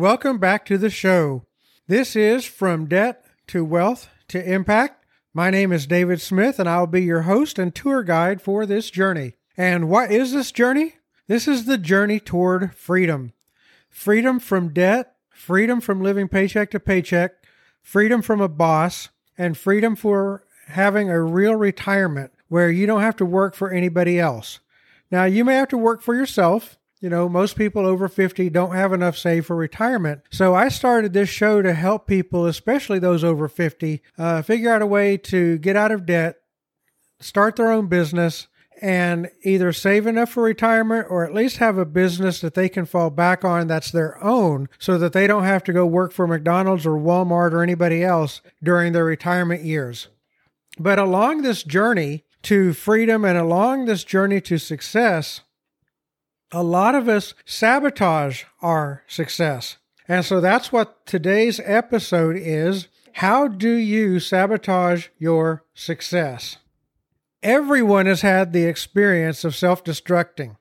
Welcome back to the show. This is From Debt to Wealth to Impact. My name is David Smith, and I'll be your host and tour guide for this journey. And what is this journey? This is the journey toward freedom freedom from debt, freedom from living paycheck to paycheck, freedom from a boss, and freedom for having a real retirement where you don't have to work for anybody else. Now, you may have to work for yourself you know, most people over 50 don't have enough saved for retirement. So I started this show to help people, especially those over 50, uh, figure out a way to get out of debt, start their own business, and either save enough for retirement or at least have a business that they can fall back on that's their own so that they don't have to go work for McDonald's or Walmart or anybody else during their retirement years. But along this journey to freedom and along this journey to success, a lot of us sabotage our success. And so that's what today's episode is. How do you sabotage your success? Everyone has had the experience of self destructing.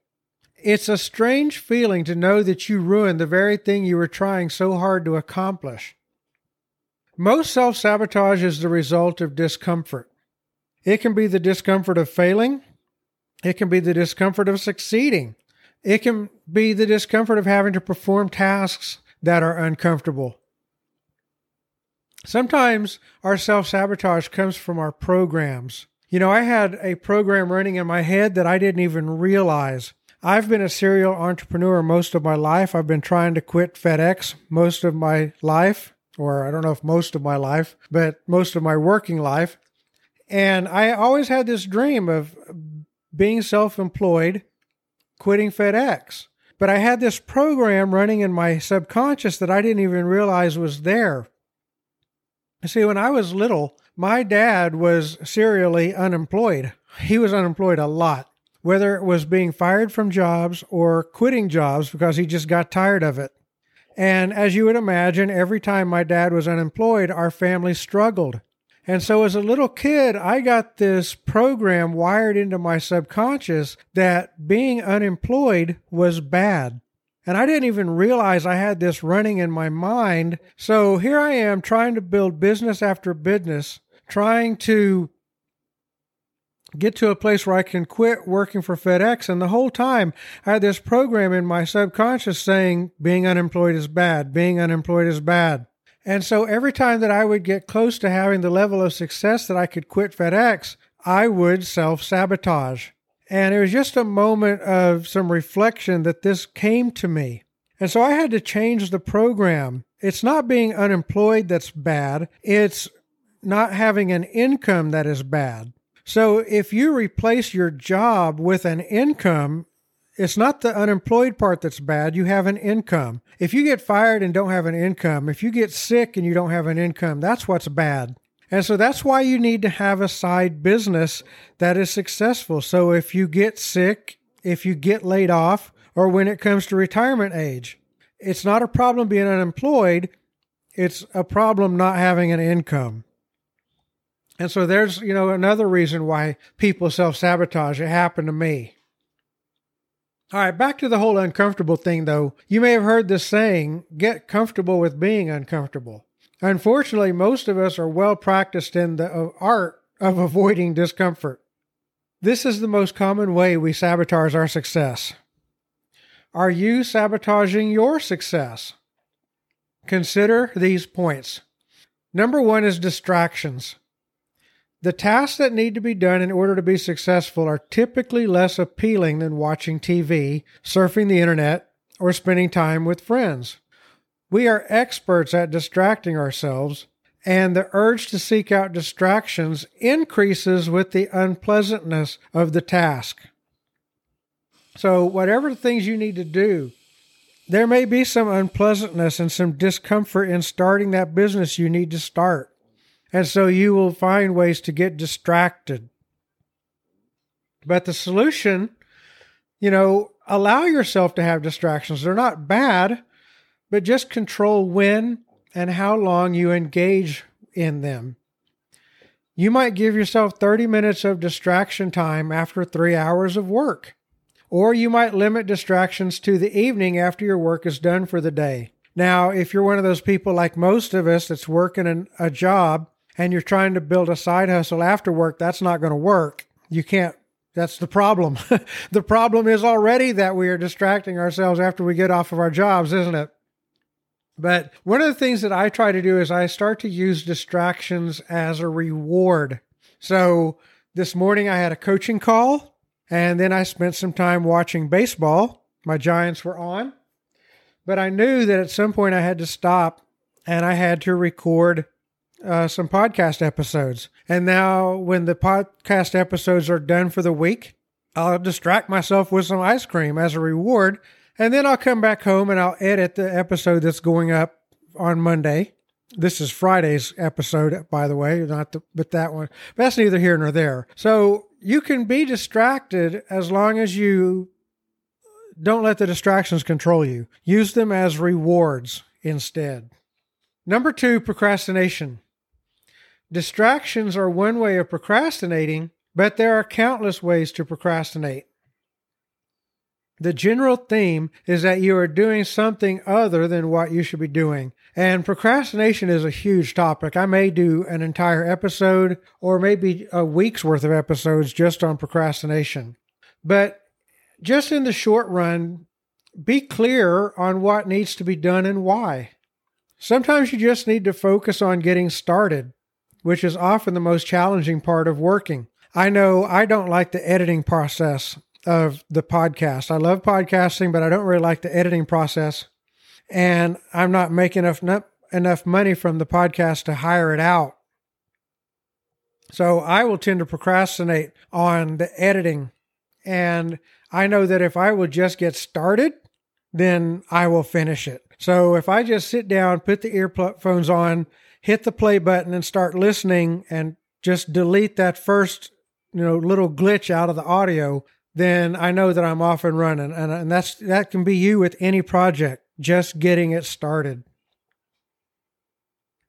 It's a strange feeling to know that you ruined the very thing you were trying so hard to accomplish. Most self sabotage is the result of discomfort. It can be the discomfort of failing, it can be the discomfort of succeeding, it can be the discomfort of having to perform tasks that are uncomfortable. Sometimes our self sabotage comes from our programs. You know, I had a program running in my head that I didn't even realize. I've been a serial entrepreneur most of my life. I've been trying to quit FedEx most of my life, or I don't know if most of my life, but most of my working life. And I always had this dream of being self employed quitting FedEx. But I had this program running in my subconscious that I didn't even realize was there. You see, when I was little, my dad was serially unemployed. He was unemployed a lot, whether it was being fired from jobs or quitting jobs because he just got tired of it. And as you would imagine, every time my dad was unemployed, our family struggled. And so as a little kid, I got this program wired into my subconscious that being unemployed was bad. And I didn't even realize I had this running in my mind. So here I am trying to build business after business, trying to get to a place where I can quit working for FedEx. And the whole time I had this program in my subconscious saying being unemployed is bad, being unemployed is bad. And so every time that I would get close to having the level of success that I could quit FedEx, I would self sabotage. And it was just a moment of some reflection that this came to me. And so I had to change the program. It's not being unemployed that's bad, it's not having an income that is bad. So if you replace your job with an income, it's not the unemployed part that's bad. You have an income. If you get fired and don't have an income, if you get sick and you don't have an income, that's what's bad. And so that's why you need to have a side business that is successful. So if you get sick, if you get laid off, or when it comes to retirement age, it's not a problem being unemployed. It's a problem not having an income. And so there's, you know, another reason why people self sabotage. It happened to me. All right, back to the whole uncomfortable thing, though. You may have heard this saying get comfortable with being uncomfortable. Unfortunately, most of us are well practiced in the uh, art of avoiding discomfort. This is the most common way we sabotage our success. Are you sabotaging your success? Consider these points. Number one is distractions. The tasks that need to be done in order to be successful are typically less appealing than watching TV, surfing the internet, or spending time with friends. We are experts at distracting ourselves, and the urge to seek out distractions increases with the unpleasantness of the task. So, whatever things you need to do, there may be some unpleasantness and some discomfort in starting that business you need to start. And so you will find ways to get distracted. But the solution, you know, allow yourself to have distractions. They're not bad, but just control when and how long you engage in them. You might give yourself 30 minutes of distraction time after three hours of work. Or you might limit distractions to the evening after your work is done for the day. Now, if you're one of those people like most of us that's working in a job and you're trying to build a side hustle after work, that's not going to work. You can't that's the problem. the problem is already that we are distracting ourselves after we get off of our jobs, isn't it? But one of the things that I try to do is I start to use distractions as a reward. So this morning I had a coaching call and then I spent some time watching baseball. My Giants were on. But I knew that at some point I had to stop and I had to record uh, some podcast episodes. And now, when the podcast episodes are done for the week, I'll distract myself with some ice cream as a reward. And then I'll come back home and I'll edit the episode that's going up on Monday. This is Friday's episode, by the way, not the, but that one. But that's neither here nor there. So you can be distracted as long as you don't let the distractions control you. Use them as rewards instead. Number two, procrastination. Distractions are one way of procrastinating, but there are countless ways to procrastinate. The general theme is that you are doing something other than what you should be doing. And procrastination is a huge topic. I may do an entire episode or maybe a week's worth of episodes just on procrastination. But just in the short run, be clear on what needs to be done and why. Sometimes you just need to focus on getting started which is often the most challenging part of working. I know I don't like the editing process of the podcast. I love podcasting, but I don't really like the editing process. And I'm not making enough enough money from the podcast to hire it out. So I will tend to procrastinate on the editing. And I know that if I will just get started, then I will finish it. So if I just sit down, put the earphones on, hit the play button and start listening and just delete that first, you know, little glitch out of the audio, then I know that I'm off and running. And, and that's that can be you with any project, just getting it started.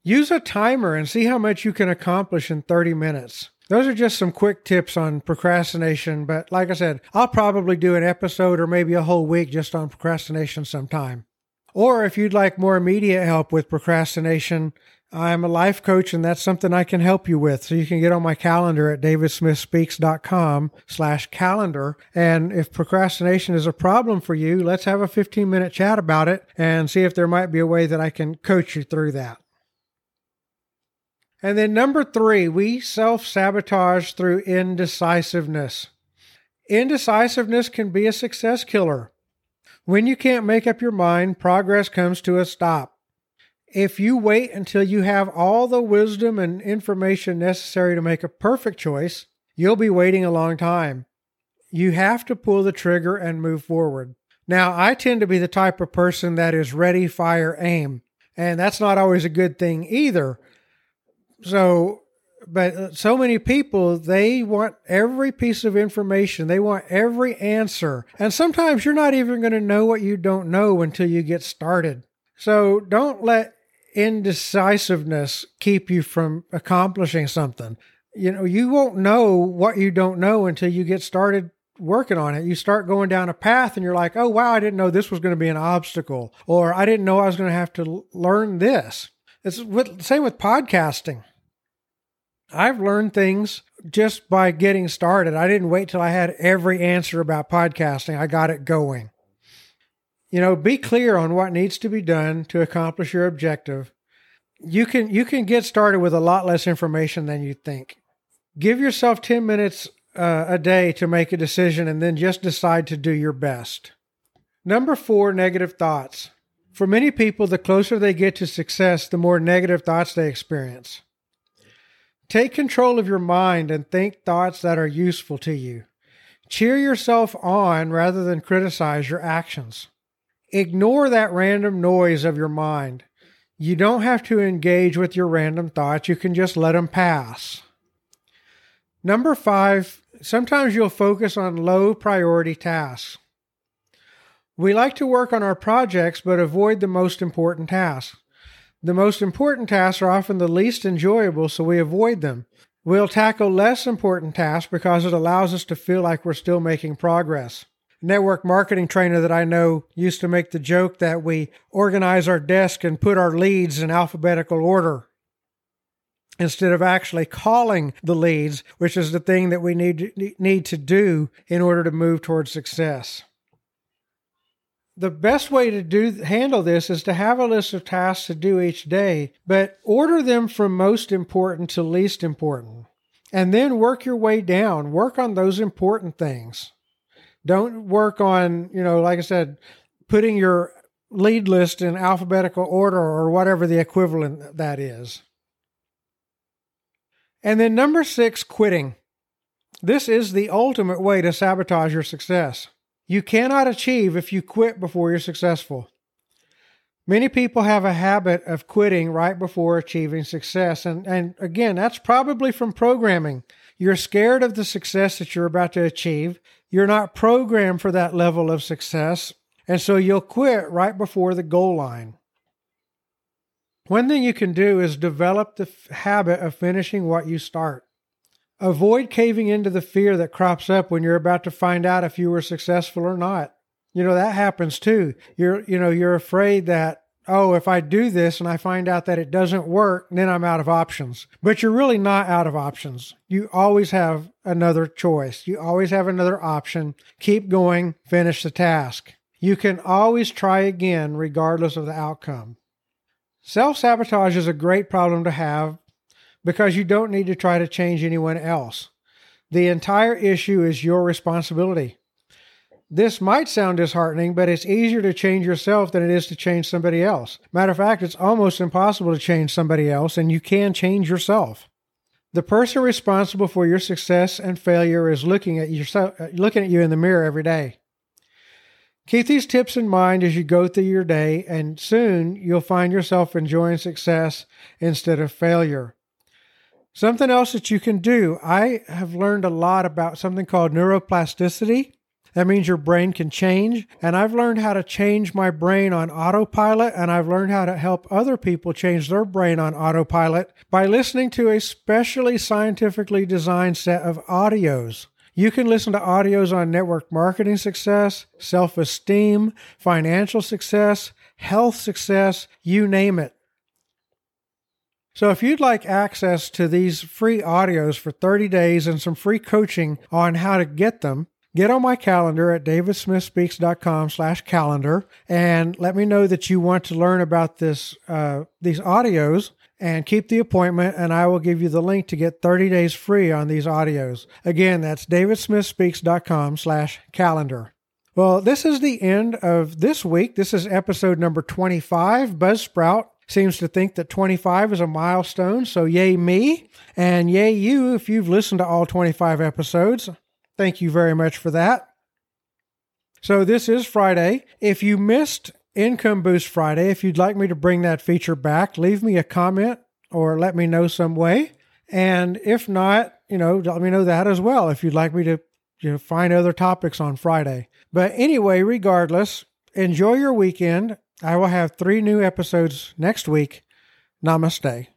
Use a timer and see how much you can accomplish in 30 minutes. Those are just some quick tips on procrastination, but like I said, I'll probably do an episode or maybe a whole week just on procrastination sometime. Or if you'd like more immediate help with procrastination, I'm a life coach and that's something I can help you with. So you can get on my calendar at davidsmithspeaks.com slash calendar. And if procrastination is a problem for you, let's have a 15 minute chat about it and see if there might be a way that I can coach you through that. And then number three, we self sabotage through indecisiveness. Indecisiveness can be a success killer. When you can't make up your mind, progress comes to a stop. If you wait until you have all the wisdom and information necessary to make a perfect choice, you'll be waiting a long time. You have to pull the trigger and move forward. Now, I tend to be the type of person that is ready, fire, aim, and that's not always a good thing either. So, but uh, so many people, they want every piece of information, they want every answer. And sometimes you're not even going to know what you don't know until you get started. So don't let indecisiveness keep you from accomplishing something. You know, you won't know what you don't know until you get started working on it. You start going down a path and you're like, oh, wow, I didn't know this was going to be an obstacle, or I didn't know I was going to have to learn this. It's with, same with podcasting. I've learned things just by getting started. I didn't wait till I had every answer about podcasting. I got it going. You know, be clear on what needs to be done to accomplish your objective. You can you can get started with a lot less information than you think. Give yourself 10 minutes uh, a day to make a decision and then just decide to do your best. Number 4, negative thoughts. For many people, the closer they get to success, the more negative thoughts they experience. Take control of your mind and think thoughts that are useful to you. Cheer yourself on rather than criticize your actions. Ignore that random noise of your mind. You don't have to engage with your random thoughts, you can just let them pass. Number five, sometimes you'll focus on low priority tasks. We like to work on our projects but avoid the most important tasks. The most important tasks are often the least enjoyable, so we avoid them. We'll tackle less important tasks because it allows us to feel like we're still making progress. Network marketing trainer that I know used to make the joke that we organize our desk and put our leads in alphabetical order instead of actually calling the leads, which is the thing that we need need to do in order to move towards success. The best way to do handle this is to have a list of tasks to do each day, but order them from most important to least important. And then work your way down. Work on those important things. Don't work on, you know, like I said, putting your lead list in alphabetical order or whatever the equivalent that is. And then number six, quitting. This is the ultimate way to sabotage your success. You cannot achieve if you quit before you're successful. Many people have a habit of quitting right before achieving success. And, and again, that's probably from programming. You're scared of the success that you're about to achieve. You're not programmed for that level of success. And so you'll quit right before the goal line. One thing you can do is develop the f- habit of finishing what you start. Avoid caving into the fear that crops up when you're about to find out if you were successful or not. You know, that happens too. You're, you know, you're afraid that, oh, if I do this and I find out that it doesn't work, then I'm out of options. But you're really not out of options. You always have another choice. You always have another option. Keep going, finish the task. You can always try again regardless of the outcome. Self sabotage is a great problem to have because you don't need to try to change anyone else. The entire issue is your responsibility. This might sound disheartening, but it's easier to change yourself than it is to change somebody else. Matter of fact, it's almost impossible to change somebody else, and you can change yourself. The person responsible for your success and failure is looking at yourself, uh, looking at you in the mirror every day. Keep these tips in mind as you go through your day, and soon you'll find yourself enjoying success instead of failure. Something else that you can do I have learned a lot about something called neuroplasticity. That means your brain can change. And I've learned how to change my brain on autopilot, and I've learned how to help other people change their brain on autopilot by listening to a specially scientifically designed set of audios. You can listen to audios on network marketing success, self esteem, financial success, health success, you name it. So, if you'd like access to these free audios for 30 days and some free coaching on how to get them, get on my calendar at davidsmithspeaks.com slash calendar and let me know that you want to learn about this uh, these audios and keep the appointment and I will give you the link to get 30 days free on these audios. Again, that's davidsmithspeaks.com slash calendar. Well, this is the end of this week. This is episode number 25. Buzzsprout seems to think that 25 is a milestone, so yay me and yay you if you've listened to all 25 episodes. Thank you very much for that. So this is Friday. If you missed Income Boost Friday. If you'd like me to bring that feature back, leave me a comment or let me know some way. And if not, you know, let me know that as well if you'd like me to you know, find other topics on Friday. But anyway, regardless, enjoy your weekend. I will have three new episodes next week. Namaste.